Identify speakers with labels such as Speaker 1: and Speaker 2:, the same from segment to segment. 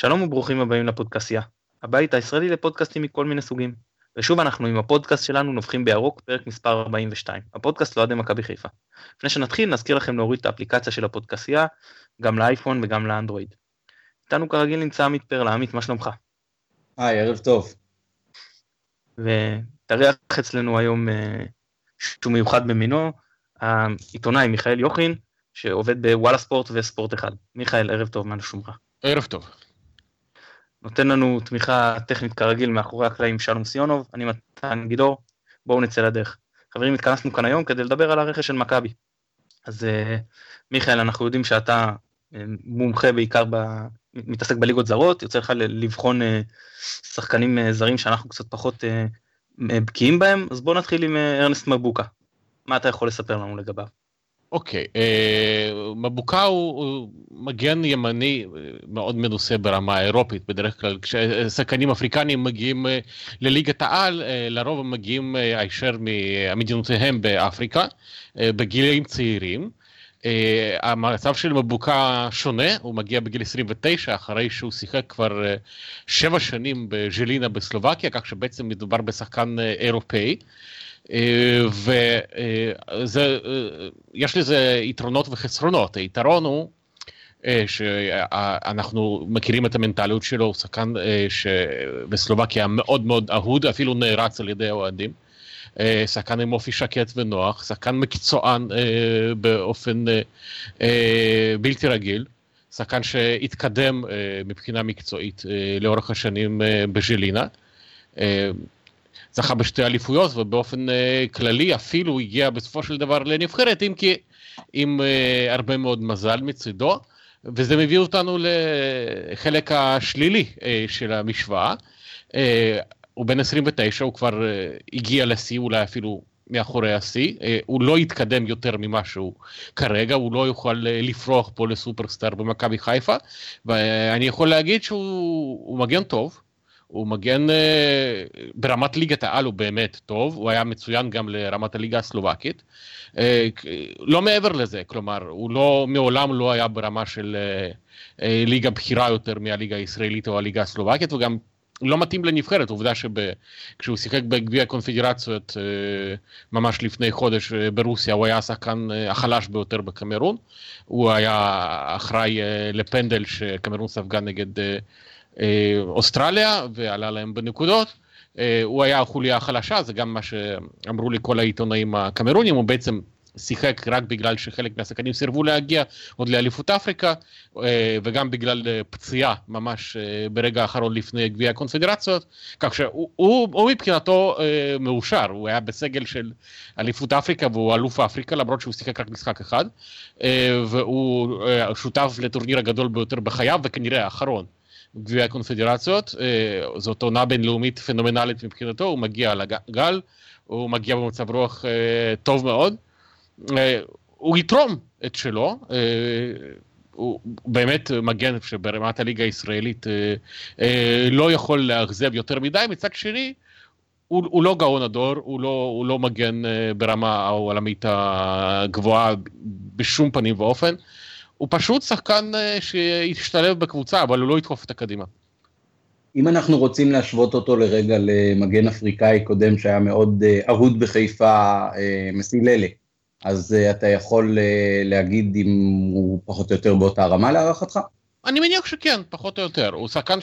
Speaker 1: שלום וברוכים הבאים לפודקאסיה, הבית הישראלי לפודקאסטים מכל מיני סוגים. ושוב אנחנו עם הפודקאסט שלנו נובחים בירוק, פרק מספר 42, הפודקאסט לאוהדי מכבי חיפה. לפני שנתחיל נזכיר לכם להוריד את האפליקציה של הפודקאסיה, גם לאייפון וגם לאנדרואיד. איתנו כרגיל נמצא עמית פרלה, עמית, מה שלומך?
Speaker 2: היי, ערב טוב.
Speaker 1: ותארח אצלנו היום אה, שהוא מיוחד במינו, העיתונאי מיכאל יוחין, שעובד בוואלה ספורט וספורט אחד. מיכאל, ערב טוב, מה שלומך?
Speaker 3: ערב טוב.
Speaker 1: נותן לנו תמיכה טכנית כרגיל מאחורי הקלעים שלום סיונוב, אני מתן גידור, בואו נצא לדרך. חברים, התכנסנו כאן היום כדי לדבר על הרכש של מכבי. אז אה, מיכאל, אנחנו יודעים שאתה אה, מומחה בעיקר, ב... מתעסק בליגות זרות, יוצא לך לבחון אה, שחקנים זרים שאנחנו קצת פחות בקיאים בהם, אז בואו נתחיל עם ארנסט מבוקה. מה אתה יכול לספר לנו לגביו?
Speaker 3: אוקיי, אה, מבוקה הוא, הוא מגן ימני אה, מאוד מנוסה ברמה האירופית, בדרך כלל כששחקנים אפריקנים מגיעים אה, לליגת העל, לרוב הם מגיעים הישר ממדינותיהם באפריקה, בגילים צעירים. המצב של מבוקה שונה, הוא מגיע בגיל 29, אחרי שהוא שיחק כבר שבע שנים בז'לינה בסלובקיה, כך שבעצם מדובר בשחקן אירופאי. ויש לזה יתרונות וחסרונות. היתרון הוא אה, שאנחנו מכירים את המנטליות שלו, הוא שחקן אה, שבסלובקיה מאוד מאוד אהוד, אפילו נערץ על ידי האוהדים. אה, שחקן עם אופי שקט ונוח, שחקן מקצוען באופן בלתי רגיל, שחקן שהתקדם מבחינה מקצועית לאורך השנים בז'לינה. זכה בשתי אליפויות ובאופן אה, כללי אפילו הגיע בסופו של דבר לנבחרת, אם כי עם אה, הרבה מאוד מזל מצידו. וזה מביא אותנו לחלק השלילי אה, של המשוואה. הוא בן 29, הוא כבר הגיע לשיא, אולי אפילו מאחורי השיא. הוא לא יתקדם יותר ממה שהוא כרגע, הוא לא יוכל לפרוח פה לסופרסטאר במכבי חיפה. ואני יכול להגיד שהוא מגן טוב. הוא מגן אה, ברמת ליגת העל הוא באמת טוב, הוא היה מצוין גם לרמת הליגה הסלובקית. אה, לא מעבר לזה, כלומר, הוא לא, מעולם לא היה ברמה של אה, ליגה בכירה יותר מהליגה הישראלית או הליגה הסלובקית, וגם לא מתאים לנבחרת, עובדה שכשהוא שיחק בגביע הקונפדרציות ממש לפני חודש ברוסיה, הוא היה השחקן החלש ביותר בקמרון. הוא היה אחראי לפנדל שקמרון ספגה נגד אוסטרליה ועלה להם בנקודות. אה, הוא היה החוליה החלשה, זה גם מה שאמרו לי כל העיתונאים הקמרונים, הוא בעצם שיחק רק בגלל שחלק מהשחקנים סירבו להגיע עוד לאליפות אפריקה, אה, וגם בגלל פציעה ממש ברגע האחרון לפני גביע הקונפדרציות, כך שהוא הוא, הוא מבחינתו מאושר, הוא היה בסגל של אליפות אפריקה והוא אלוף אפריקה, למרות שהוא שיחק רק משחק אחד, והוא שותף לטורניר הגדול ביותר בחייו וכנראה האחרון. גביע הקונפדרציות, אה, זאת עונה בינלאומית פנומנלית מבחינתו, הוא מגיע לגל, הוא מגיע במצב רוח אה, טוב מאוד, אה, הוא יתרום את שלו, הוא באמת מגן שברמת הליגה הישראלית לא יכול לאכזב יותר מדי, מצד שני, הוא, הוא לא גאון הדור, הוא לא, הוא לא מגן ברמה העולמית הגבוהה בשום פנים ואופן. הוא פשוט שחקן אה, שישתלב בקבוצה, אבל הוא לא ידחוף את הקדימה.
Speaker 2: אם אנחנו רוצים להשוות אותו לרגע למגן אפריקאי קודם שהיה מאוד אה, אהוד בחיפה, אה, מסיללה, אז אתה יכול להגיד אם הוא פחות או יותר באותה רמה להערכתך?
Speaker 3: אני מניח שכן, פחות או יותר. הוא שחקן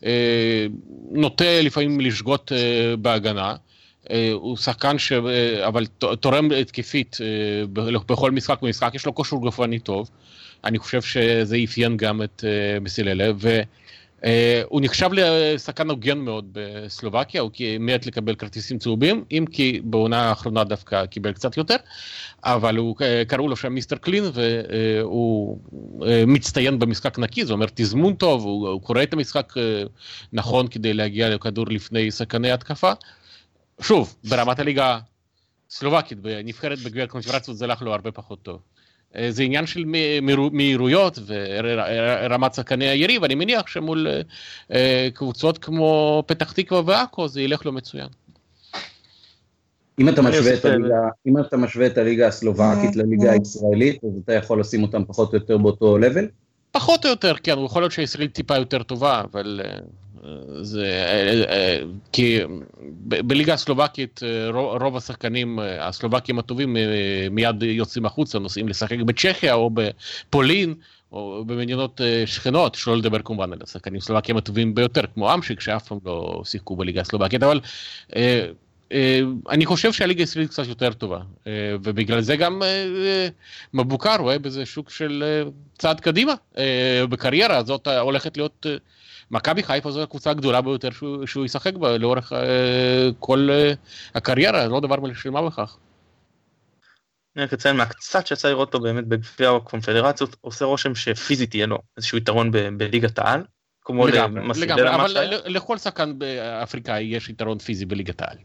Speaker 3: שנוטה לפעמים לשגות בהגנה. אה, הוא שחקן ש... אה, אבל תורם התקפית אה, בכל משחק ומשחק, יש לו כושר גופני טוב. אני חושב שזה אפיין גם את מסיללה, והוא נחשב לשחקן הוגן מאוד בסלובקיה, הוא מת לקבל כרטיסים צהובים, אם כי בעונה האחרונה דווקא קיבל קצת יותר, אבל הוא, קראו לו שם מיסטר קלין, והוא מצטיין במשחק נקי, זה אומר תזמון טוב, הוא, קורא את המשחק נכון כדי להגיע לכדור לפני סכני התקפה. שוב, ברמת הליגה הסלובקית, בנבחרת בגביע הקונפרציות זה הלך לו הרבה פחות טוב. אה, זה עניין של מהירויות ורמת שחקני היריב, אני מניח שמול אה, קבוצות כמו פתח תקווה ועכו זה ילך לו מצוין.
Speaker 2: אם אתה, משווה את הליגה, אם אתה משווה את הליגה הסלובקית לליגה הישראלית, אז אתה יכול לשים אותם פחות או יותר באותו לבל?
Speaker 3: פחות או יותר, כן, יכול להיות שישראל טיפה יותר טובה, אבל זה, כי בליגה הסלובקית רוב השחקנים הסלובקים הטובים מיד יוצאים החוצה, נוסעים לשחק בצ'כיה או בפולין. או במדינות שכנות, שלא לדבר כמובן על השחקנים הסלובקים הטובים ביותר, כמו אמשיק, שאף פעם לא שיחקו בליגה הסלובקית, אבל אני חושב שהליגה הישראלית קצת יותר טובה, ובגלל זה גם מבוקר רואה בזה שוק של צעד קדימה בקריירה הזאת הולכת להיות מכבי חיפה זו הקבוצה הגדולה ביותר שהוא, שהוא ישחק בה לאורך uh, כל uh, הקריירה, לא דבר של מה בכך.
Speaker 1: אני רק אציין מהקצת שיצא לראות אותו באמת בגביע הקונפדרציות, עושה רושם שפיזית יהיה לו איזשהו יתרון בליגת העל.
Speaker 3: כמו לגמרי, אבל לכל שחקן אפריקאי יש יתרון פיזי בליגת העל.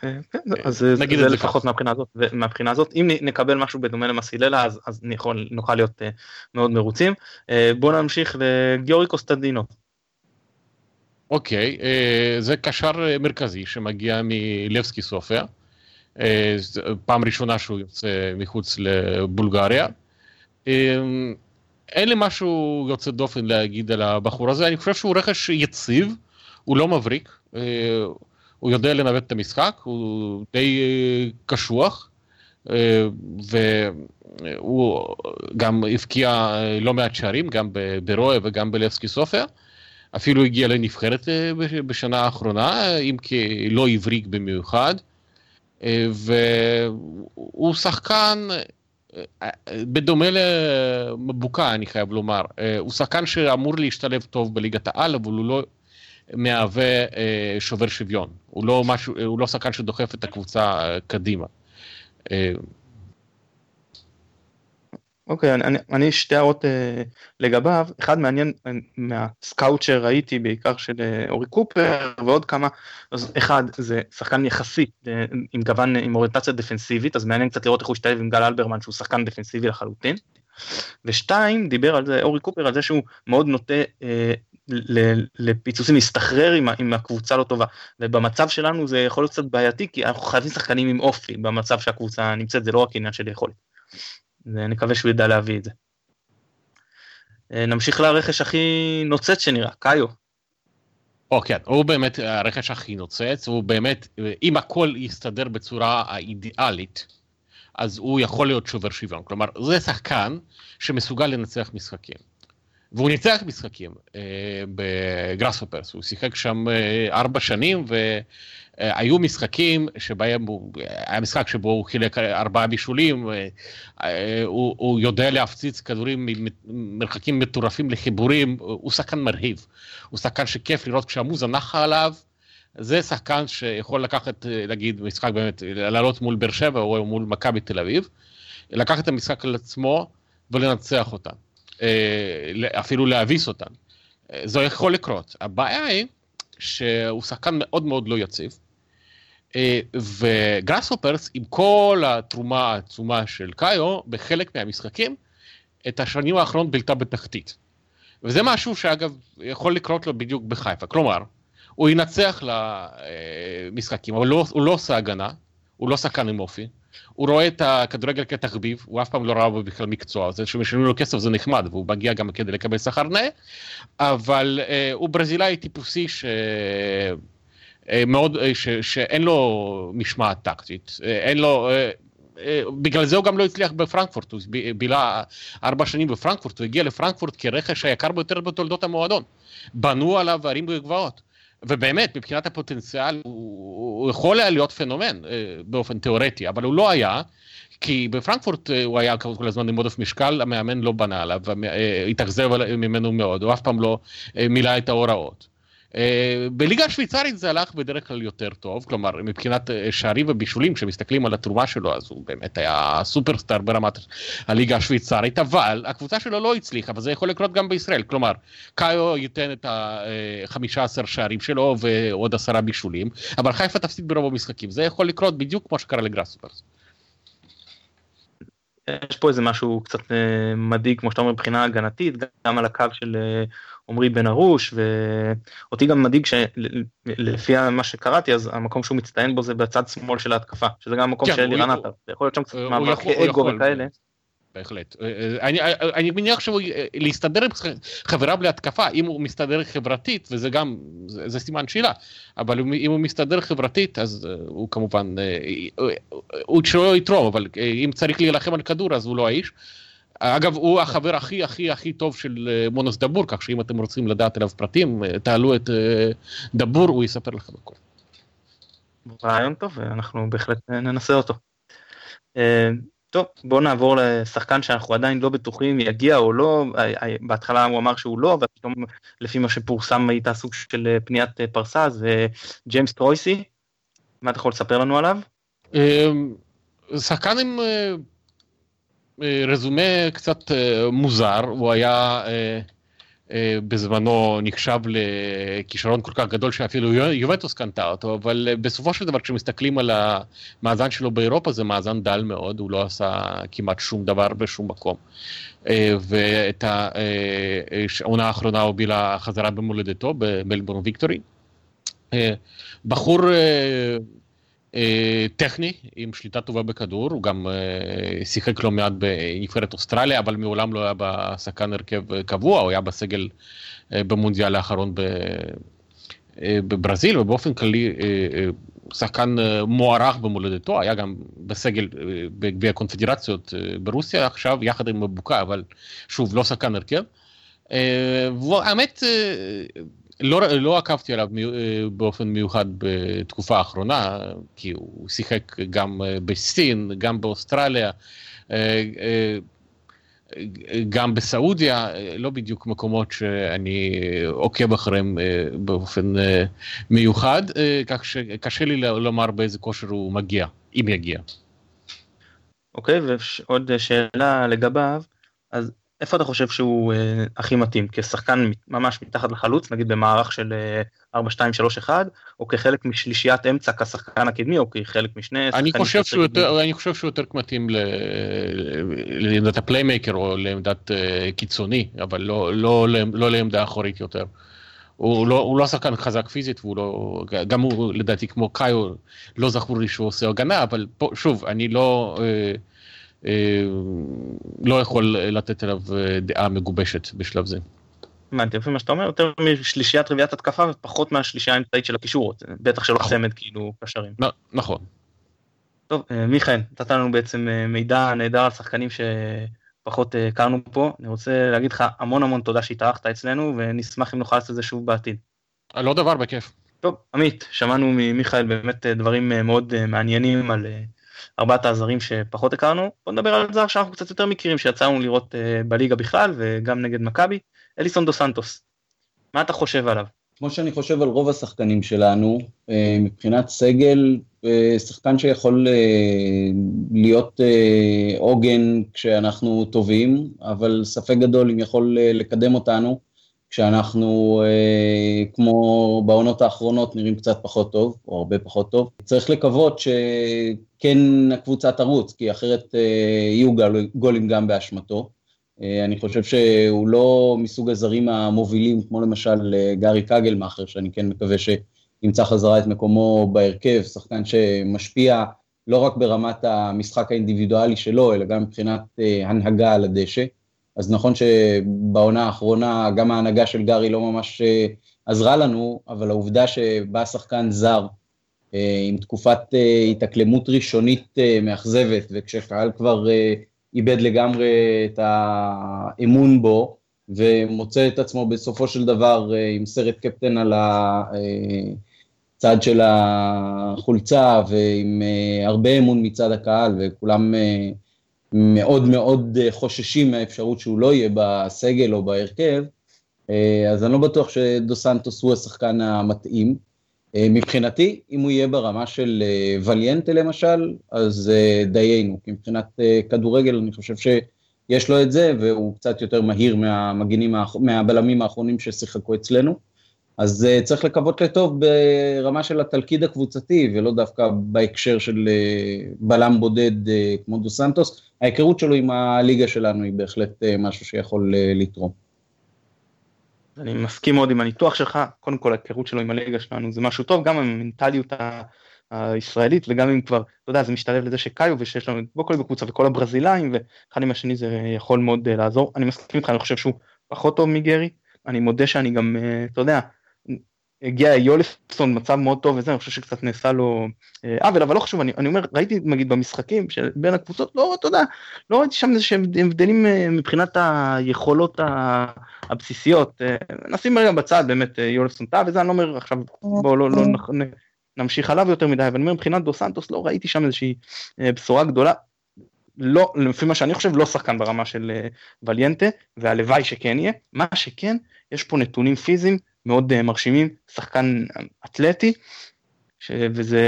Speaker 1: כן, אז זה לפחות מהבחינה הזאת, ומהבחינה הזאת, אם נקבל משהו בדומה למסיללה אז, אז יכול, נוכל להיות uh, מאוד מרוצים. Uh, בואו נמשיך לגיורי קוסטנדינו.
Speaker 3: אוקיי, okay, uh, זה קשר מרכזי שמגיע מלבסקי סופיה, uh, פעם ראשונה שהוא יוצא מחוץ לבולגריה. אין לי משהו יוצא דופן להגיד על הבחור הזה, אני חושב שהוא רכש יציב, הוא לא מבריק. הוא יודע לנווט את המשחק, הוא די אה, קשוח, אה, והוא גם הבקיע אה, לא מעט שערים, גם ברואה וגם בלבסקי סופיה. אפילו הגיע לנבחרת בשנה האחרונה, אם כי לא הבריק במיוחד. והוא שחקן, בדומה למבוקה, אני חייב לומר, הוא שחקן שאמור להשתלב טוב בליגת העל, אבל הוא לא מהווה אה, שובר שוויון, הוא לא, משהו, הוא לא שחקן שדוחף את הקבוצה אה, קדימה. אה,
Speaker 1: אוקיי, okay, אני, אני שתי הערות uh, לגביו, אחד מעניין מהסקאוט שראיתי בעיקר של uh, אורי קופר ועוד כמה, אז אחד זה שחקן יחסי uh, עם גוון, עם אוריינטציה דפנסיבית, אז מעניין קצת לראות איך הוא השתלב עם גל אלברמן שהוא שחקן דפנסיבי לחלוטין, ושתיים, דיבר על זה אורי קופר על זה שהוא מאוד נוטה uh, לפיצוצים, להסתחרר עם, עם הקבוצה לא טובה. ובמצב שלנו זה יכול להיות קצת בעייתי, כי אנחנו חייבים שחקנים עם אופי במצב שהקבוצה נמצאת, זה לא רק עניין של יכולת. ואני מקווה שהוא ידע להביא את זה. אה, נמשיך לרכש הכי נוצץ שנראה, קאיו.
Speaker 3: או כן, הוא באמת הרכש הכי נוצץ, הוא באמת, אם הכל יסתדר בצורה האידיאלית, אז הוא יכול להיות שובר שוויון. כלומר, זה שחקן שמסוגל לנצח משחקים. והוא ניצח משחקים אה, בגראסהופרס, הוא שיחק שם אה, ארבע שנים והיו משחקים שבהם, הוא, היה משחק שבו הוא חילק ארבעה בישולים, אה, אה, הוא, הוא יודע להפציץ כדורים ממרחקים מטורפים לחיבורים, הוא שחקן מרהיב, הוא שחקן שכיף לראות כשהמוזה נחה עליו. זה שחקן שיכול לקחת, נגיד, משחק באמת, לעלות מול באר שבע או מול מכבי תל אביב, לקחת את המשחק על עצמו ולנצח אותה. אה, אפילו להביס אותן. אה, זה יכול לקרות. הבעיה היא שהוא שחקן מאוד מאוד לא יציב, אה, וגראסהופרס, עם כל התרומה העצומה של קאיו, בחלק מהמשחקים, את השנים האחרונות בלטה בתחתית. וזה משהו שאגב יכול לקרות לו בדיוק בחיפה. כלומר, הוא ינצח למשחקים, אבל לא, הוא לא עושה הגנה, הוא לא שחקן עם אופי, הוא רואה את הכדורגל כתחביב, הוא אף פעם לא ראה בו בכלל מקצוע, זה שמשלמים לו כסף זה נחמד, והוא מגיע גם כדי לקבל שכר נאה, אבל אה, הוא ברזילאי טיפוסי ש... אה, מאוד, אה, ש, שאין לו משמעת טקטית, אה, אין לו, אה, אה, בגלל זה הוא גם לא הצליח בפרנקפורט, הוא בילה ארבע שנים בפרנקפורט, הוא הגיע לפרנקפורט כרכש היקר ביותר בתולדות המועדון. בנו עליו ערים וגבעות. ובאמת, מבחינת הפוטנציאל, הוא, הוא יכול היה להיות פנומן אה, באופן תיאורטי, אבל הוא לא היה, כי בפרנקפורט אה, הוא היה כל הזמן עם עודף משקל, המאמן לא בנה עליו, אה, התאכזב ממנו מאוד, הוא אף פעם לא מילא את ההוראות. אה, בליגה השוויצרית זה הלך בדרך כלל יותר טוב, כלומר מבחינת אה, שערים ובישולים, כשמסתכלים על התרומה שלו, אז הוא באמת היה סופרסטאר ברמת הליגה השוויצרית, אבל הקבוצה שלו לא הצליחה, וזה יכול לקרות גם בישראל, כלומר, קאיו ייתן את ה-15 שערים שלו ועוד עשרה בישולים, אבל חיפה תפסיד ברוב המשחקים, זה יכול לקרות בדיוק כמו שקרה לגראסופרס.
Speaker 1: יש פה איזה משהו קצת אה, מדאיג, כמו שאתה אומר, מבחינה הגנתית, גם על הקו של עמרי בן ארוש, ואותי גם מדאיג שלפי מה שקראתי, אז המקום שהוא מצטיין בו זה בצד שמאל של ההתקפה, שזה גם המקום כן, של אלירן עטר, יכול להיות שם קצת מאבקי אגו וכאלה.
Speaker 3: בהחלט. אני, אני מניח שהוא להסתדר עם חבריו להתקפה, אם הוא מסתדר חברתית, וזה גם, זה, זה סימן שאלה, אבל אם הוא מסתדר חברתית, אז הוא כמובן, הוא שלא יתרום, אבל אם צריך להילחם על כדור, אז הוא לא האיש. אגב, הוא החבר הכי הכי הכי טוב של מונוס דבור, כך שאם אתם רוצים לדעת עליו פרטים, תעלו את דבור, הוא יספר לכם הכול.
Speaker 1: רעיון טוב, ואנחנו בהחלט ננסה אותו. אה, טוב, בואו נעבור לשחקן שאנחנו עדיין לא בטוחים יגיע או לא, אה, אה, בהתחלה הוא אמר שהוא לא, ופתאום לפי מה שפורסם הייתה סוג של פניית פרסה, זה ג'יימס טרויסי, מה אתה יכול לספר לנו עליו?
Speaker 3: שחקן עם רזומה קצת מוזר, הוא היה אה, בזמנו נחשב לכישרון כל כך גדול שאפילו יובנטוס קנתה אותו, אבל אה, בסופו של דבר כשמסתכלים על המאזן שלו באירופה זה מאזן דל מאוד, הוא לא עשה כמעט שום דבר בשום מקום. אה, ואת העונה האחרונה הובילה חזרה במולדתו במלבורן ויקטורי. בחור אה, טכני, עם שליטה טובה בכדור, הוא גם אה, שיחק לא מעט בנבחרת אוסטרליה, אבל מעולם לא היה בשחקן הרכב קבוע, הוא היה בסגל אה, במונדיאל האחרון בברזיל, ובאופן כללי שחקן מוערך במולדתו, היה גם בסגל בגביע הקונפדרציות ברוסיה עכשיו, יחד עם מבוקה, אבל שוב, לא שחקן הרכב. והאמת, לא, לא עקבתי עליו אה, באופן מיוחד בתקופה האחרונה, כי הוא שיחק גם אה, בסין, גם באוסטרליה, אה, גם בסעודיה, לא בדיוק מקומות שאני עוקב אחריהם באופן מיוחד, כך שקשה לי לומר באיזה כושר הוא מגיע, אם יגיע.
Speaker 1: אוקיי, okay, ועוד שאלה לגביו, אז איפה אתה חושב שהוא אה, הכי מתאים? כשחקן ממש מתחת לחלוץ, נגיד במערך של אה, 4-2-3-1, או כחלק משלישיית אמצע כשחקן הקדמי, או כחלק משני
Speaker 3: אני חושב שהוא יותר, אני חושב שהוא יותר מתאים לעמדת ה playmaker או לעמדת אה, קיצוני, אבל לא, לא, לא, לא לעמדה אחורית יותר. הוא לא, הוא לא שחקן חזק פיזית, והוא לא, גם הוא לדעתי כמו קאיו, לא זכור לי שהוא עושה הגנה, אבל פה, שוב, אני לא... אה, לא יכול לתת עליו אה, דעה מגובשת בשלב זה.
Speaker 1: הבנתי, לפי מה שאתה אומר, יותר משלישיית רביעיית התקפה ופחות מהשלישייה האמצעית של הקישורות, בטח שלא נכון. צמד כאילו קשרים.
Speaker 3: נכון.
Speaker 1: טוב, אה, מיכאל, נתת לנו בעצם מידע נהדר על שחקנים שפחות הכרנו פה, אני רוצה להגיד לך המון המון תודה שהתארחת אצלנו, ונשמח אם נוכל לעשות את זה שוב בעתיד.
Speaker 3: לא דבר, בכיף.
Speaker 1: טוב, עמית, שמענו ממיכאל באמת דברים מאוד מעניינים על ארבעת הזרים שפחות הכרנו. בוא נדבר על זר שאנחנו קצת יותר מכירים, שיצאנו לראות uh, בליגה בכלל וגם נגד מכבי, אליסון דו סנטוס. מה אתה חושב עליו?
Speaker 2: כמו שאני חושב על רוב השחקנים שלנו, uh, מבחינת סגל, uh, שחקן שיכול להיות עוגן כשאנחנו טובים, אבל ספק גדול אם יכול לקדם אותנו. כשאנחנו, אה, כמו בעונות האחרונות, נראים קצת פחות טוב, או הרבה פחות טוב. צריך לקוות שכן הקבוצה תרוץ, כי אחרת אה, יהיו גולים גם באשמתו. אה, אני חושב שהוא לא מסוג הזרים המובילים, כמו למשל אה, גארי קגלמאכר, שאני כן מקווה שימצא חזרה את מקומו בהרכב, שחקן שמשפיע לא רק ברמת המשחק האינדיבידואלי שלו, אלא גם מבחינת אה, הנהגה על הדשא. אז נכון שבעונה האחרונה גם ההנהגה של גארי לא ממש אה, עזרה לנו, אבל העובדה שבא שחקן זר אה, עם תקופת אה, התאקלמות ראשונית מאכזבת, וכשקהל כבר איבד לגמרי את האמון בו, ומוצא את עצמו בסופו של דבר עם סרט קפטן על הצד של החולצה, ועם הרבה אמון מצד הקהל, וכולם מאוד מאוד אה, חוששים מהאפשרות שהוא לא יהיה בסגל או בהרכב, אה, אז אני לא בטוח שדו סנטוס הוא השחקן המתאים. אה, מבחינתי, אם הוא יהיה ברמה של וליאנטה למשל, אז דיינו, כי מבחינת כדורגל אני חושב שיש לו את זה, והוא קצת יותר מהיר מהמגינים, מהבלמים האחרונים ששיחקו אצלנו. אז צריך לקוות לטוב ברמה של התלכיד הקבוצתי, ולא דווקא בהקשר של בלם בודד כמו דו סנטוס. ההיכרות שלו עם הליגה שלנו היא בהחלט uh, משהו שיכול uh, לתרום.
Speaker 1: אני מסכים מאוד עם הניתוח שלך, קודם כל ההיכרות שלו עם הליגה שלנו זה משהו טוב, גם המנטליות הישראלית, וגם אם כבר, אתה יודע, זה משתלב לזה שקאיו ושיש לנו את בוקולי בקבוצה וכל הברזילאים, ואחד עם השני זה יכול מאוד לעזור. אני מסכים איתך, אני חושב שהוא פחות טוב מגרי, אני מודה שאני גם, אתה יודע, הגיע יולפסון מצב מאוד טוב וזה, אני חושב שקצת נעשה לו אה, עוול, אבל לא חשוב, אני, אני אומר, ראיתי נגיד במשחקים של בין הקבוצות, לא, אתה יודע, לא ראיתי שם איזה שהם הבדלים אה, מבחינת היכולות הבסיסיות, אה, נשים רגע בצד באמת יולפסון טעה וזה, אני לא אומר עכשיו, בואו לא, לא נמשיך עליו יותר מדי, אבל אומר מבחינת דו סנטוס לא ראיתי שם איזושהי בשורה גדולה, לא, לפי מה שאני חושב, לא שחקן ברמה של וליאנטה, והלוואי שכן יהיה, מה שכן, יש פה נתונים פיזיים מאוד אה, מרשימים, שחקן אתלטי, ש... וזה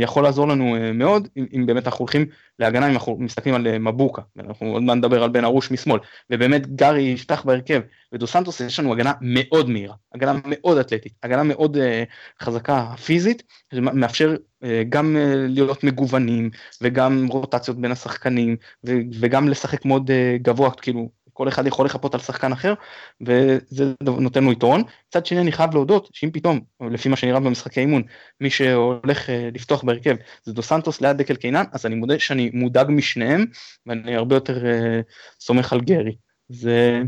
Speaker 1: יכול לעזור לנו אה, מאוד, אם, אם באמת אנחנו הולכים להגנה, אם אנחנו מסתכלים על אה, מבוקה, ואנחנו עוד מעט נדבר על בן ארוש משמאל, ובאמת גארי יפתח בהרכב, ודו סנטוס יש לנו הגנה מאוד מהירה, הגנה מאוד אתלטית, הגנה מאוד uh, חזקה פיזית, שמאפשר uh, גם uh, להיות מגוונים, וגם רוטציות בין השחקנים, ו- וגם לשחק מאוד uh, גבוה, כאילו כל אחד יכול לחפות על שחקן אחר, וזה נותן לו יתרון. מצד שני אני חייב להודות שאם פתאום, לפי מה שנראה במשחקי אימון, מי שהולך אה, לפתוח בהרכב זה דו סנטוס ליד דקל קינן, אז אני מודה שאני מודאג משניהם, ואני הרבה יותר uh, סומך על גרי. זה,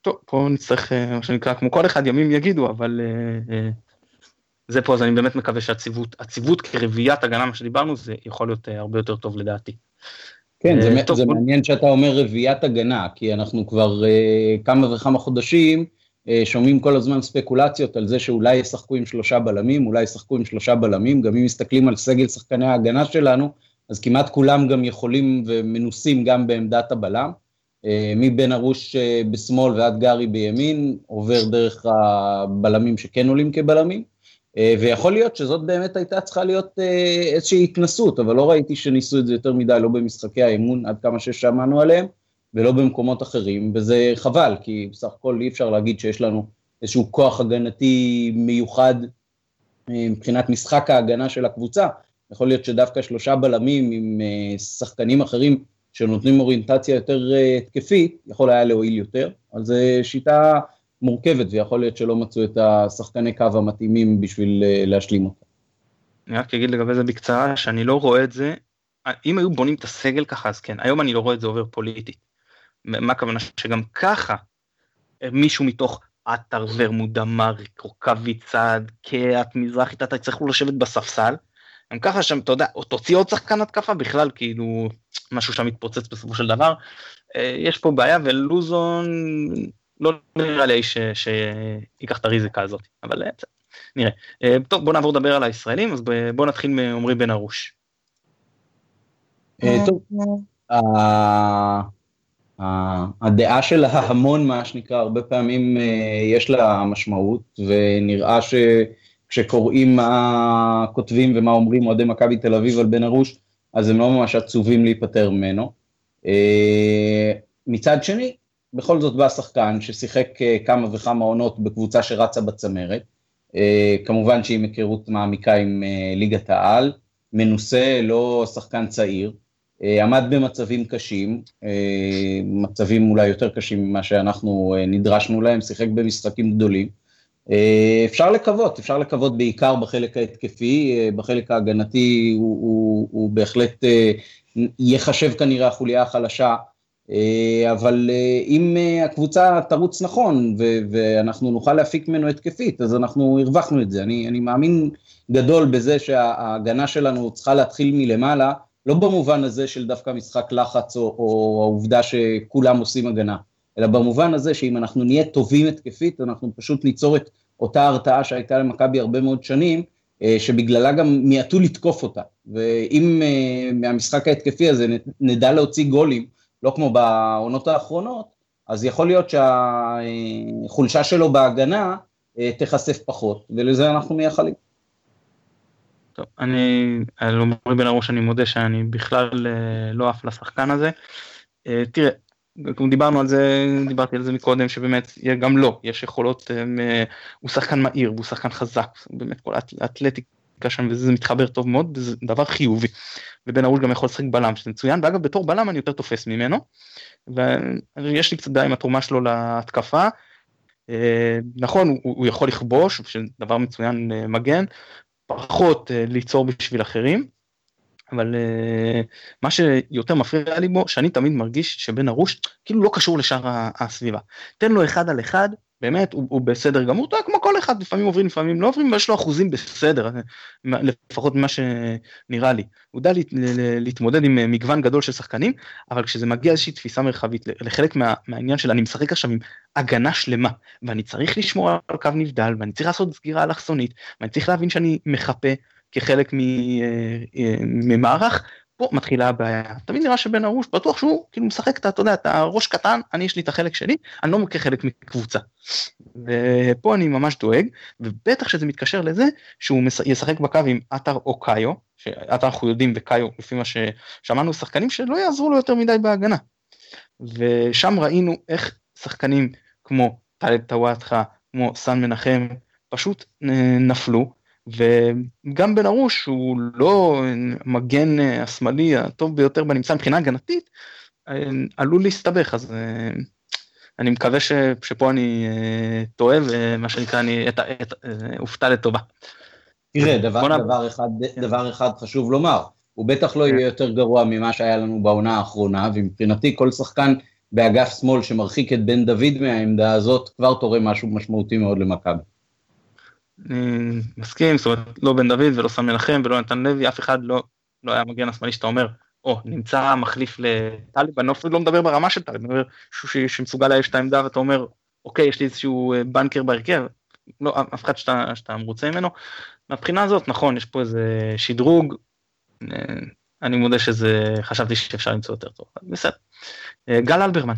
Speaker 1: טוב, פה נצטרך, uh, מה שנקרא, כמו כל אחד ימים יגידו, אבל uh, uh, זה פה, אז אני באמת מקווה שהציוות, הציוות כרביעיית הגנה, מה שדיברנו, זה יכול להיות uh, הרבה יותר טוב לדעתי.
Speaker 2: כן, זה, אה, טוב, זה מעניין שאתה אומר רביעיית הגנה, כי אנחנו כבר uh, כמה וכמה חודשים uh, שומעים כל הזמן ספקולציות על זה שאולי ישחקו עם שלושה בלמים, אולי ישחקו עם שלושה בלמים, גם אם מסתכלים על סגל שחקני ההגנה שלנו, אז כמעט כולם גם יכולים ומנוסים גם בעמדת הבלם. Uh, מבן ארוש uh, בשמאל ועד גארי בימין, עובר דרך הבלמים שכן עולים כבלמים. אה, ויכול להיות שזאת באמת הייתה צריכה להיות אה, איזושהי התנסות, אבל לא ראיתי שניסו את זה יותר מדי, לא במשחקי האימון עד כמה ששמענו עליהם, ולא במקומות אחרים, וזה חבל, כי בסך הכל אי אפשר להגיד שיש לנו איזשהו כוח הגנתי מיוחד אה, מבחינת משחק ההגנה של הקבוצה. יכול להיות שדווקא שלושה בלמים עם שחקנים אחרים שנותנים אוריינטציה יותר התקפית, יכול היה להועיל יותר, אז זו שיטה מורכבת, ויכול להיות שלא מצאו את השחקני קו המתאימים בשביל אה, להשלים אותה.
Speaker 1: אני רק אגיד לגבי זה בקצרה, שאני לא רואה את זה, אם היו בונים את הסגל ככה, אז כן, היום אני לא רואה את זה עובר פוליטית. מה הכוונה? שגם ככה אה, מישהו מתוך עטר, ורמוד, אמריק, רוקאבי צד, קהת, מזרחי, אתה יצטרכו לשבת בספסל. גם ככה שם, אתה יודע, או תוציא עוד שחקן התקפה בכלל, כאילו, משהו שם מתפוצץ בסופו של דבר. אה, יש פה בעיה, ולוזון לא נראה לי שייקח את הריזיקה הזאת, אבל אה, נראה. אה, טוב, בוא נעבור לדבר על הישראלים, אז בוא נתחיל מעמרי בן ארוש.
Speaker 2: אה, טוב, הדעה של ההמון, מה שנקרא, הרבה פעמים יש לה משמעות, ונראה שכשקוראים מה כותבים ומה אומרים אוהדי מכבי תל אביב על בן ארוש, אז הם לא ממש עצובים להיפטר ממנו. מצד שני, בכל זאת בא שחקן ששיחק אה, כמה וכמה עונות בקבוצה שרצה בצמרת, אה, כמובן שעם היכרות מעמיקה עם אה, ליגת העל, מנוסה, לא שחקן צעיר, עמד במצבים קשים, מצבים אולי יותר קשים ממה שאנחנו נדרשנו להם, שיחק במשחקים גדולים. אפשר לקוות, אפשר לקוות בעיקר בחלק ההתקפי, בחלק ההגנתי הוא, הוא, הוא בהחלט ייחשב כנראה החוליה החלשה אבל אה, אם אה, הקבוצה תרוץ נכון ואנחנו נוכל להפיק ממנו התקפית, אז אנחנו הרווחנו את זה. אני, אני מאמין גדול בזה שההגנה שלנו צריכה להתחיל מלמעלה, לא במובן הזה של דווקא משחק לחץ או, או העובדה שכולם עושים הגנה, אלא במובן הזה שאם אנחנו נהיה טובים התקפית, אנחנו פשוט ניצור את אותה הרתעה שהייתה למכבי הרבה מאוד שנים, שבגללה גם מיעטו לתקוף אותה. ואם מהמשחק ההתקפי הזה נדע להוציא גולים, לא כמו בעונות האחרונות, אז יכול להיות שהחולשה שלו בהגנה אה, תיחשף פחות, ולזה אנחנו מייחלים.
Speaker 1: טוב, אני, על עמרי בן ארוש אני מודה שאני בכלל אה, לא עף לשחקן הזה. אה, תראה, דיברנו על זה, דיברתי על זה מקודם, שבאמת גם לו יש יכולות, הוא שחקן מהיר, הוא שחקן חזק, באמת כל האתלטיקה שם וזה מתחבר טוב מאוד, זה דבר חיובי. ובן ארוש גם יכול לשחק בלם, שזה מצוין, ואגב בתור בלם אני יותר תופס ממנו, ויש לי קצת בעיה עם התרומה שלו להתקפה. אה, נכון, הוא, הוא יכול לכבוש, שזה דבר מצוין אה, מגן, פחות ליצור בשביל אחרים. אבל מה שיותר מפריע לי בו שאני תמיד מרגיש שבן ארוש כאילו לא קשור לשאר הסביבה. תן לו אחד על אחד באמת הוא, הוא בסדר גמור, אתה כמו כל אחד לפעמים עוברים לפעמים לא עוברים ויש לו אחוזים בסדר לפחות ממה שנראה לי. הוא יודע להת, להתמודד עם מגוון גדול של שחקנים אבל כשזה מגיע איזושהי תפיסה מרחבית לחלק מה, מהעניין של אני משחק עכשיו עם הגנה שלמה ואני צריך לשמור על קו נבדל ואני צריך לעשות סגירה אלכסונית ואני צריך להבין שאני מחפה כחלק אה, אה, ממערך, פה מתחילה הבעיה. תמיד נראה שבן ארוש בטוח שהוא כאילו משחק את, אתה יודע, את הראש קטן, אני יש לי את החלק שלי, אני לא מכיר חלק מקבוצה. ופה אני ממש דואג, ובטח שזה מתקשר לזה שהוא ישחק בקו עם עטר או קאיו, שעטר אנחנו יודעים וקאיו לפי מה ששמענו שחקנים שלא יעזרו לו יותר מדי בהגנה. ושם ראינו איך שחקנים כמו טלב טוואטחה, כמו סן מנחם, פשוט אה, נפלו, וגם בן ארוש הוא לא מגן אה, השמאלי הטוב ביותר בנמצא מבחינה הגנתית, אה, עלול להסתבך אז אה, אני מקווה ש, שפה אני טועה ומה שנקרא אני אופתע לטובה.
Speaker 2: תראה, דבר, דבר, אחד, דבר אחד חשוב לומר, הוא בטח לא יהיה יותר גרוע ממה שהיה לנו בעונה האחרונה, ומבחינתי כל שחקן באגף שמאל שמרחיק את בן דוד מהעמדה הזאת, כבר תורם משהו משמעותי מאוד למכבי.
Speaker 1: אני מסכים, זאת אומרת, לא בן דוד ולא סן מנחם ולא נתן לוי, אף אחד לא, לא היה מגן השמאלי שאתה אומר, או, נמצא מחליף לטליב, אני אפילו לא מדבר ברמה של טליב, אני אומר, מישהו שמסוגל לאייש את העמדה ואתה אומר, אוקיי, יש לי איזשהו אה, בנקר בהרכב, לא, אף אחד שאתה, שאתה מרוצה ממנו. מהבחינה הזאת, נכון, יש פה איזה שדרוג, אה, אני מודה שזה, חשבתי שאפשר למצוא יותר טוב, בסדר. אה, גל אלברמן,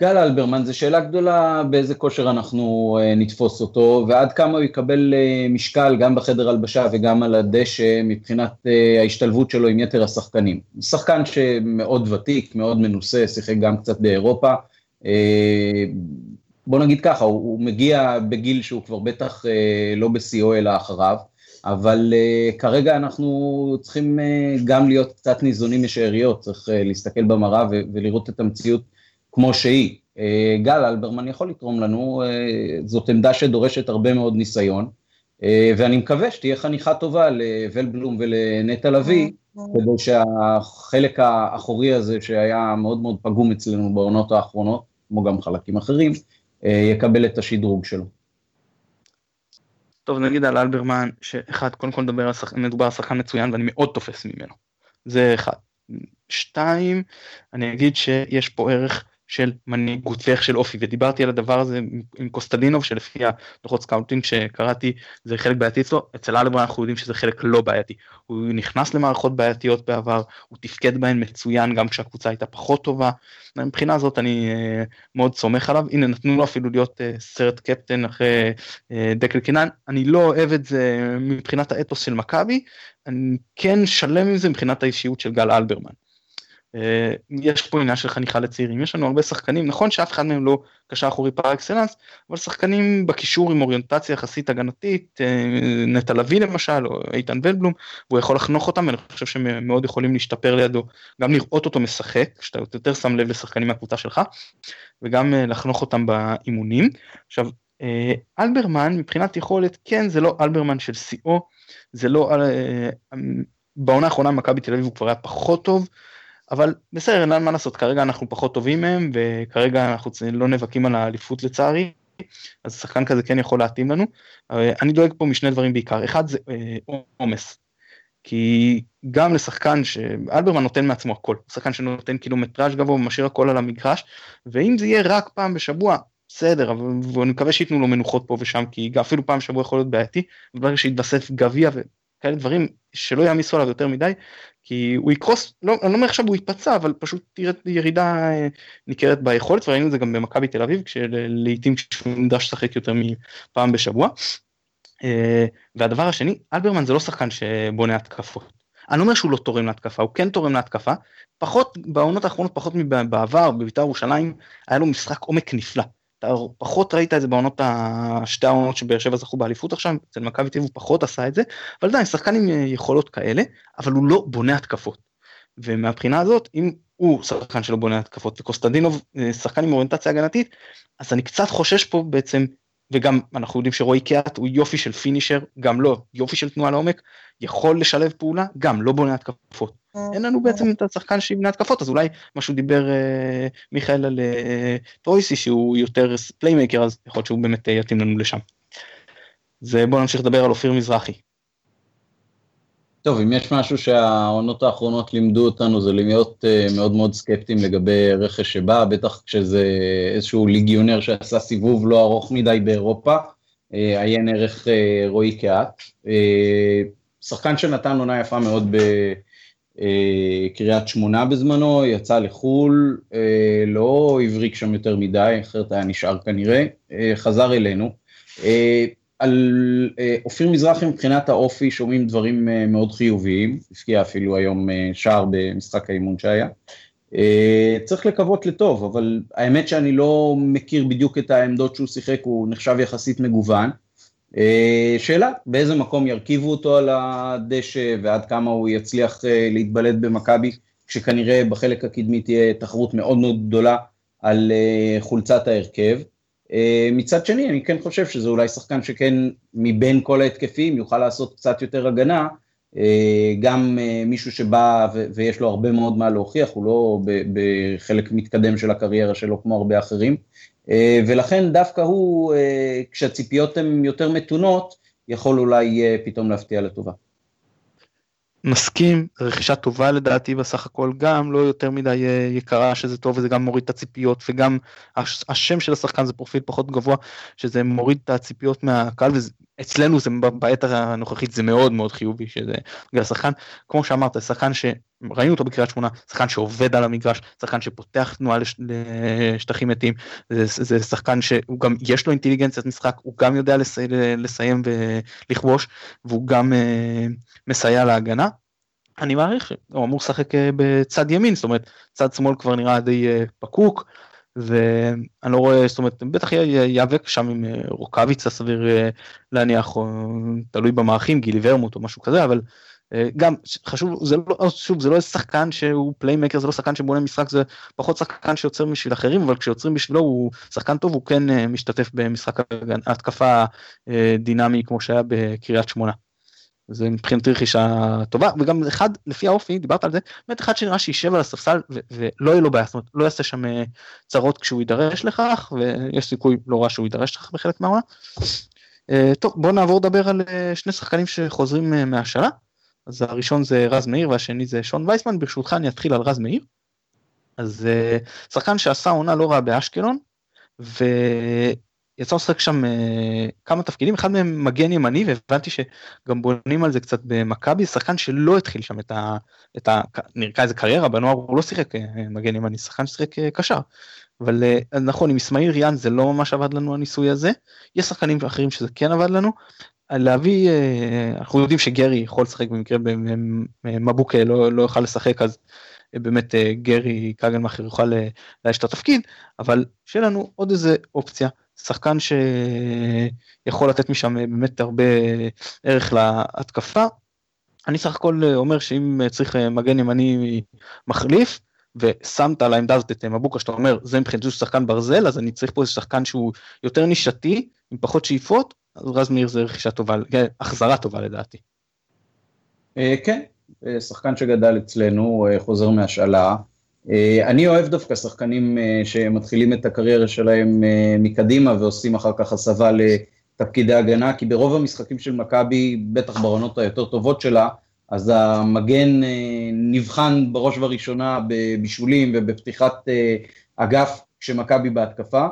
Speaker 2: גל אלברמן, זו שאלה גדולה באיזה כושר אנחנו uh, נתפוס אותו, ועד כמה הוא יקבל uh, משקל גם בחדר הלבשה וגם על הדשא מבחינת uh, ההשתלבות שלו עם יתר השחקנים. שחקן שמאוד ותיק, מאוד מנוסה, שיחק גם קצת באירופה. בוא נגיד ככה, הוא, מגיע בגיל שהוא כבר בטח לא בשיאו אלא אחריו, אבל uh, כרגע אנחנו צריכים uh, גם להיות קצת ניזונים משאריות, צריך uh, להסתכל במראה ולראות את המציאות. כמו שהיא. אה, גל אלברמן יכול לתרום לנו, אה, זאת עמדה שדורשת הרבה מאוד ניסיון, אה, ואני מקווה שתהיה חניכה טובה לוולבלום ולנטע לביא, כדי שהחלק האחורי הזה שהיה מאוד מאוד פגום אצלנו בעונות האחרונות, כמו גם חלקים אחרים, יקבל את השדרוג שלו.
Speaker 1: טוב נגיד על אלברמן שאחד קודם כל מדבר על שח... מדובר על שחקן מצוין ואני מאוד תופס ממנו זה אחד. שתיים אני אגיד שיש פה ערך של מנהיגות וערך של אופי ודיברתי על הדבר הזה עם קוסטדינוב שלפי הדוחות scouting שקראתי זה חלק בעייתי אצלו. אצל אלברמן אנחנו יודעים שזה חלק לא בעייתי. הוא נכנס למערכות בעייתיות בעבר הוא תפקד בהן מצוין גם כשהקבוצה הייתה פחות טובה. מבחינה הזאת אני uh, מאוד סומך עליו. הנה נתנו לו אפילו להיות uh, סרט קפטן אחרי uh, דקל קינן. אני לא אוהב את זה מבחינת האתוס של מכבי. אני כן שלם עם זה מבחינת האישיות של גל אלברמן. אה, יש פה עניין של חניכה לצעירים, יש לנו הרבה שחקנים, נכון שאף אחד מהם לא קשר אחורי פר אקסלנס, אבל שחקנים בקישור עם אוריינטציה יחסית הגנתית, אה, נטע לביא למשל, או איתן ולבלום, והוא יכול לחנוך אותם, ואני חושב שהם מאוד יכולים להשתפר לידו, גם לראות אותו משחק, שאתה יותר שם לב לשחקנים מהקבוצה שלך, וגם אה, לחנוך אותם באימונים. עכשיו, אלברמן מבחינת יכולת, כן זה לא אלברמן של שיאו, זה לא, בעונה האחרונה מכבי תל אביב הוא כבר היה פחות טוב, אבל בסדר, אין מה לעשות, כרגע אנחנו פחות טובים מהם, וכרגע אנחנו לא נאבקים על האליפות לצערי, אז שחקן כזה כן יכול להתאים לנו. אני דואג פה משני דברים בעיקר, אחד זה אה, עומס, כי גם לשחקן שאלברמן נותן מעצמו הכל, שחקן שנותן קילומטראז' גבוה ומשאיר הכל על המגרש, ואם זה יהיה רק פעם בשבוע, בסדר, אבל אני מקווה שייתנו לו מנוחות פה ושם, כי אפילו פעם בשבוע יכול להיות בעייתי, וברגע שיתווסף גביע וכאלה דברים שלא יעמיסו עליו יותר מדי, כי הוא יקרוס, לא, אני לא אומר עכשיו הוא יתפצע, אבל פשוט תראה ירידה אה, ניכרת ביכולת, וראינו את זה גם במכבי תל אביב, כשלעיתים כשהוא נדרש לשחק יותר מפעם בשבוע. אה, והדבר השני, אלברמן זה לא שחקן שבונה התקפות. אני לא אומר שהוא לא תורם להתקפה, הוא כן תורם להתקפה, פחות, בעונות האחרונות פחות מבעבר, בבית"ר ירושלים, היה לו משחק עומק נפלא. אתה פחות ראית את זה בעונות השתי העונות שבאר שבע זכו באליפות עכשיו, אצל מכבי תל הוא פחות עשה את זה, אבל עדיין שחקן עם יכולות כאלה, אבל הוא לא בונה התקפות. ומהבחינה הזאת, אם הוא שחקן שלא בונה התקפות וקוסטדינוב אה, שחקן עם אוריינטציה הגנתית, אז אני קצת חושש פה בעצם וגם אנחנו יודעים שרועי קהת הוא יופי של finisher, גם לא, יופי של תנועה לעומק, יכול לשלב פעולה, גם לא בונה התקפות. אין לנו בעצם את השחקן שיבנה התקפות, אז אולי מה שהוא דיבר אה, מיכאל על אה, טרויסי שהוא יותר playmaker, אז יכול להיות שהוא באמת אה, יתאים לנו לשם. אז אה, בואו נמשיך לדבר על אופיר מזרחי.
Speaker 2: טוב, אם יש משהו שהעונות האחרונות לימדו אותנו זה להיות uh, מאוד מאוד סקפטיים לגבי רכש שבא, בטח כשזה איזשהו ליגיונר שעשה סיבוב לא ארוך מדי באירופה, uh, עיין ערך uh, רועי קהת. שחקן שנתן עונה יפה מאוד בקריית שמונה בזמנו, יצא לחו"ל, לא הבריק שם יותר מדי, אחרת היה נשאר כנראה, חזר אלינו. על אה, אופיר מזרחי מבחינת האופי שומעים דברים אה, מאוד חיוביים, הפקיע אפילו היום אה, שער במשחק האימון שהיה. צריך לקוות לטוב, אבל האמת שאני לא מכיר בדיוק את העמדות שהוא שיחק, הוא נחשב יחסית מגוון. שאלה, באיזה מקום ירכיבו אותו על הדשא ועד כמה הוא יצליח להתבלט במכבי, כשכנראה בחלק הקדמי תהיה תחרות מאוד מאוד גדולה על חולצת ההרכב. אה, מצד שני, אני כן חושב שזה אולי שחקן שכן מבין כל ההתקפים יוכל לעשות קצת יותר הגנה, אה, גם אה, מישהו שבא ויש לו הרבה מאוד מה להוכיח, הוא לא בחלק מתקדם של הקריירה שלו כמו הרבה אחרים, ולכן דווקא הוא, כשהציפיות הן יותר מתונות, יכול אולי פתאום להפתיע לטובה.
Speaker 1: מסכים, רכישה טובה לדעתי בסך הכל, גם לא יותר מדי אה, יקרה שזה טוב וזה גם מוריד את הציפיות וגם השם של השחקן זה פרופיל פחות גבוה שזה מוריד את הציפיות מהקהל אצלנו זה בעת הנוכחית זה מאוד מאוד חיובי שזה בגלל שחקן כמו שאמרת שחקן שראינו אותו בקריית שמונה שחקן שעובד על המגרש שחקן שפותח תנועה לש, לשטחים מתים זה, זה שחקן שהוא גם יש לו אינטליגנציית משחק הוא גם יודע לסי, לסיים ולכבוש והוא גם uh, מסייע להגנה. אני מעריך שהוא אמור לשחק uh, בצד ימין זאת אומרת צד שמאל כבר נראה די uh, פקוק. ואני לא רואה, זאת אומרת, בטח ייאבק שם עם אה, רוקאביצה סביר אה, להניח, או תלוי במערכים, גילי ורמוט או משהו כזה, אבל אה, גם חשוב, זה לא, שוב, זה לא שחקן שהוא פליימקר, זה לא שחקן שבונה משחק, זה פחות שחקן שיוצר בשביל אחרים, אבל כשיוצרים בשבילו הוא שחקן טוב, הוא כן משתתף במשחק התקפה דינמי כמו שהיה בקריית שמונה. זה מבחינתי רכישה טובה וגם אחד לפי האופי דיברת על זה באמת אחד שנראה שישב על הספסל ולא יהיה לו בעיה זאת אומרת לא יעשה שם אה, צרות כשהוא יידרש לכך ויש סיכוי לא רע שהוא יידרש לכך בחלק מהעונה. אה, טוב בוא נעבור לדבר על אה, שני שחקנים שחוזרים מהשאלה אז הראשון זה רז מאיר והשני זה שון וייסמן ברשותך אני אתחיל על רז מאיר. אז שחקן שעשה עונה לא רעה באשקלון. ו... יצא לשחק שם אה, כמה תפקידים, אחד מהם מגן ימני, והבנתי שגם בונים על זה קצת במכבי, שחקן שלא התחיל שם את ה... את ה נראה איזה קריירה, בנוער הוא לא שיחק אה, מגן ימני, שחקן ששיחק אה, קשר. אבל נכון, עם אסמאעיל ריאן זה לא ממש עבד לנו הניסוי הזה, יש שחקנים אחרים שזה כן עבד לנו. להביא, אנחנו יודעים שגרי יכול לשחק במקרה מבוקה לא, לא יוכל לשחק, אז באמת גרי קגנמאכר יוכל לאייש את התפקיד, אבל שיהיה לנו עוד איזה אופציה שחקן שיכול לתת משם באמת הרבה ערך להתקפה. אני סך הכל אומר שאם צריך מגן ימני מחליף, ושמת על העמדה הזאת את מבוקה שאתה אומר זה מבחינתי שחקן ברזל אז אני צריך פה איזה שחקן שהוא יותר נישתי עם פחות שאיפות אז רז מאיר זה רכישה טובה, החזרה טובה לדעתי.
Speaker 2: אה, כן, אה, שחקן שגדל אצלנו, אה, חוזר מהשאלה, אה, אני אוהב דווקא שחקנים אה, שמתחילים את הקריירה שלהם אה, מקדימה ועושים אחר כך הסבה לתפקידי הגנה, כי ברוב המשחקים של מכבי, בטח בעונות היותר טובות שלה, אז המגן נבחן בראש ובראשונה בבישולים ובפתיחת אגף כשמכבי בהתקפה.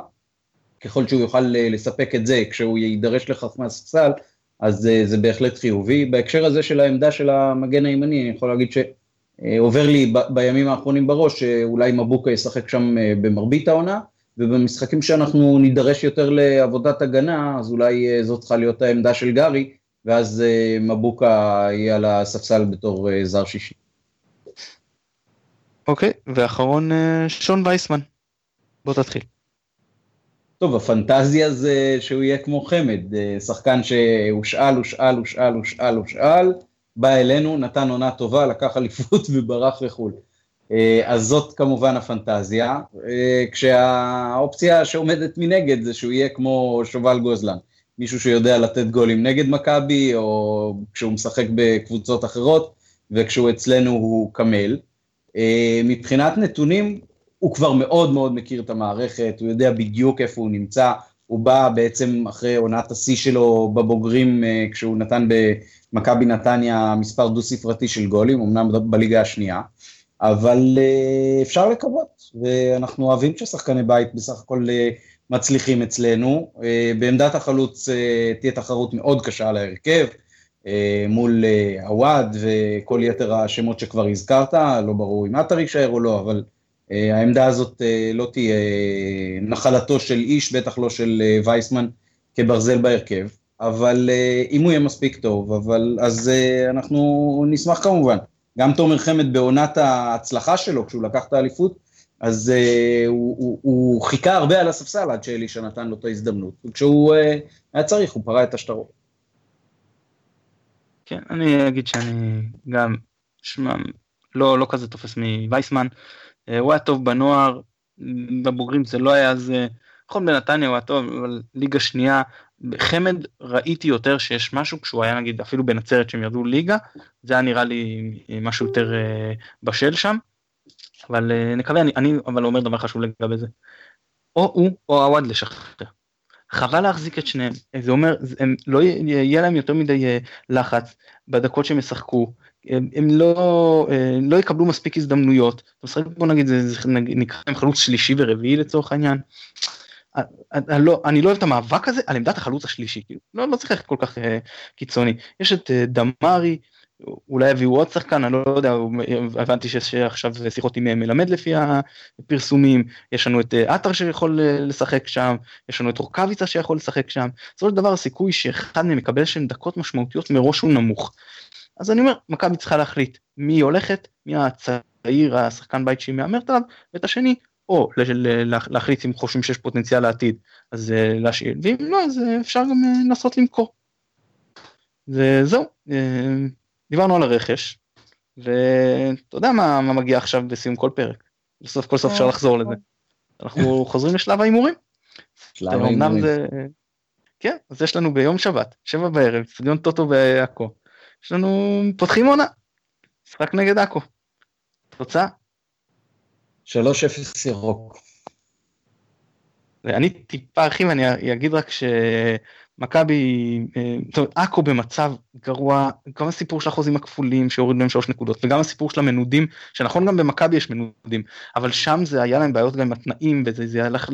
Speaker 2: ככל שהוא יוכל לספק את זה כשהוא יידרש לכך מהספסל, אז זה בהחלט חיובי. בהקשר הזה של העמדה של המגן הימני, אני יכול להגיד ש... אה, עובר לי ב- בימים האחרונים בראש שאולי מבוקה ישחק שם אה, במרבית העונה, ובמשחקים שאנחנו נידרש יותר לעבודת הגנה, אז אולי אה, זאת צריכה להיות העמדה של גארי, ואז מבוקה יהיה על הספסל בתור זר שישי.
Speaker 1: אוקיי, okay, ואחרון שון וייסמן, בוא תתחיל.
Speaker 2: טוב, הפנטזיה זה שהוא יהיה כמו חמד, שחקן שהושאל, הושאל, הושאל, הושאל, הושאל, בא אלינו, נתן עונה טובה, לקח אליפות וברח לחו"ל. אז זאת כמובן הפנטזיה, כשהאופציה שעומדת מנגד זה שהוא יהיה כמו שובל גוזלן, מישהו שיודע לתת גולים נגד מכבי, או כשהוא משחק בקבוצות אחרות, וכשהוא אצלנו הוא קמל. מבחינת נתונים, הוא כבר מאוד מאוד מכיר את המערכת, הוא יודע בדיוק איפה הוא נמצא, הוא בא בעצם אחרי עונת השיא שלו בבוגרים, אה, כשהוא נתן במכבי נתניה מספר דו-ספרתי של גולים, אמנם בליגה השנייה, אבל אה, אפשר לקוות, ואנחנו אוהבים ששחקני בית בסך הכל אה, מצליחים אצלנו. בעמדת החלוץ תהיה תחרות מאוד קשה על ההרכב, מול עווד וכל יתר השמות שכבר הזכרת, לא ברור אם עטר יישאר או לא, אבל אה, העמדה הזאת אה, לא תהיה נחלתו של איש, בטח לא של אה, וייסמן כברזל בהרכב, אבל אם הוא יהיה מספיק טוב, אבל אז אנחנו נשמח כמובן. גם תומר חמד בעונת ההצלחה שלו, כשהוא לקח את האליפות, אז הוא, הוא, הוא חיכה הרבה על הספסל עד שאלישע נתן לו את ההזדמנות, וכשהוא היה צריך, הוא פרע את השטרות.
Speaker 1: כן, אני אגיד שאני גם, שמע, לא, לא כזה תופס מווייסמן. אה, הוא היה טוב בנוער, בבוגרים זה לא היה אז, נכון בנתניה הוא היה טוב, אבל ליגה שנייה, בחמד ראיתי יותר שיש משהו כשהוא היה נגיד אפילו בנצרת שהם ירדו ליגה, זה היה נראה לי משהו יותר אה, בשל שם, אבל אה, נקווה, אני, אני אבל אומר דבר חשוב לגבי זה, או הוא או עווד לשחרר. חבל להחזיק את שניהם, זה אומר, הם לא יהיה להם יותר מדי לחץ בדקות שהם ישחקו, הם, הם לא, לא יקבלו מספיק הזדמנויות, בוא נגיד זה, זה נקרא להם חלוץ שלישי ורביעי לצורך העניין. אה, אה, לא, אני לא אוהב את המאבק הזה על עמדת החלוץ השלישי, כאילו, לא, לא צריך כל כך uh, קיצוני. יש את דמארי, אולי יביאו עוד שחקן, אני לא יודע, הבנתי שיש עכשיו שיחות עם מלמד לפי הפרסומים, יש לנו את עטר שיכול לשחק שם, יש לנו את רוקאביצה שיכול לשחק שם, בסופו של דבר הסיכוי שאחד מהם יקבל שם דקות משמעותיות מראש הוא נמוך. אז אני אומר, מכבי צריכה להחליט מי הולכת, מי הצעיר, השחקן בית שהיא מהמרת עליו, ואת השני, או להחליט אם חושבים שיש פוטנציאל לעתיד, אז אה, להשאיר, ואם לא, אז אה, אפשר גם אה, לנסות למכור. וזהו, דיברנו על הרכש, ואתה יודע מה, מה מגיע עכשיו בסיום כל פרק. בסוף כל סוף אפשר לחזור לזה. אנחנו חוזרים לשלב ההימורים. שלב ההימורים. כן, אז יש לנו ביום שבת, שבע בערב, סטדיון טוטו בעכו. יש לנו, פותחים עונה, משחק נגד עכו. תוצאה?
Speaker 2: 3-0 ירוק.
Speaker 1: אני טיפה ארחיב, אני אגיד רק ש... מכבי, אה, זאת אומרת, עכו במצב גרוע, גם הסיפור של החוזים הכפולים שהוריד להם שלוש נקודות, וגם הסיפור של המנודים, שנכון גם במכבי יש מנודים, אבל שם זה היה להם בעיות גם עם התנאים, וזה זה הלך,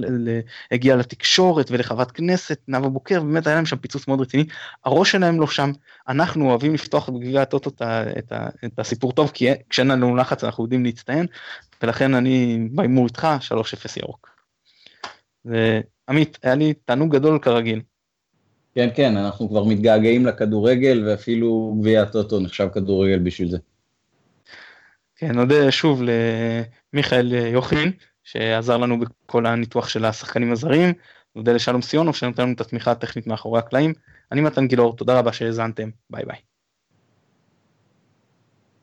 Speaker 1: הגיע לתקשורת ולחברת כנסת, נאוה בוקר, באמת היה להם שם פיצוץ מאוד רציני, הראש שלהם לא שם, אנחנו אוהבים לפתוח בגביע הטוטו את, את, את הסיפור טוב, כי כשאין לנו לחץ אנחנו יודעים להצטיין, ולכן אני בהימור איתך 3-0 ירוק. ועמית, היה לי תענוג גדול כרגיל.
Speaker 2: כן, כן, אנחנו כבר מתגעגעים לכדורגל, ואפילו גביע הטוטו נחשב כדורגל בשביל זה.
Speaker 1: כן, נודה שוב למיכאל יוחין, שעזר לנו בכל הניתוח של השחקנים הזרים, נודה לשלום סיונוב שנותן לנו את התמיכה הטכנית מאחורי הקלעים. אני מתן גילאור, תודה רבה שהאזנתם, ביי ביי.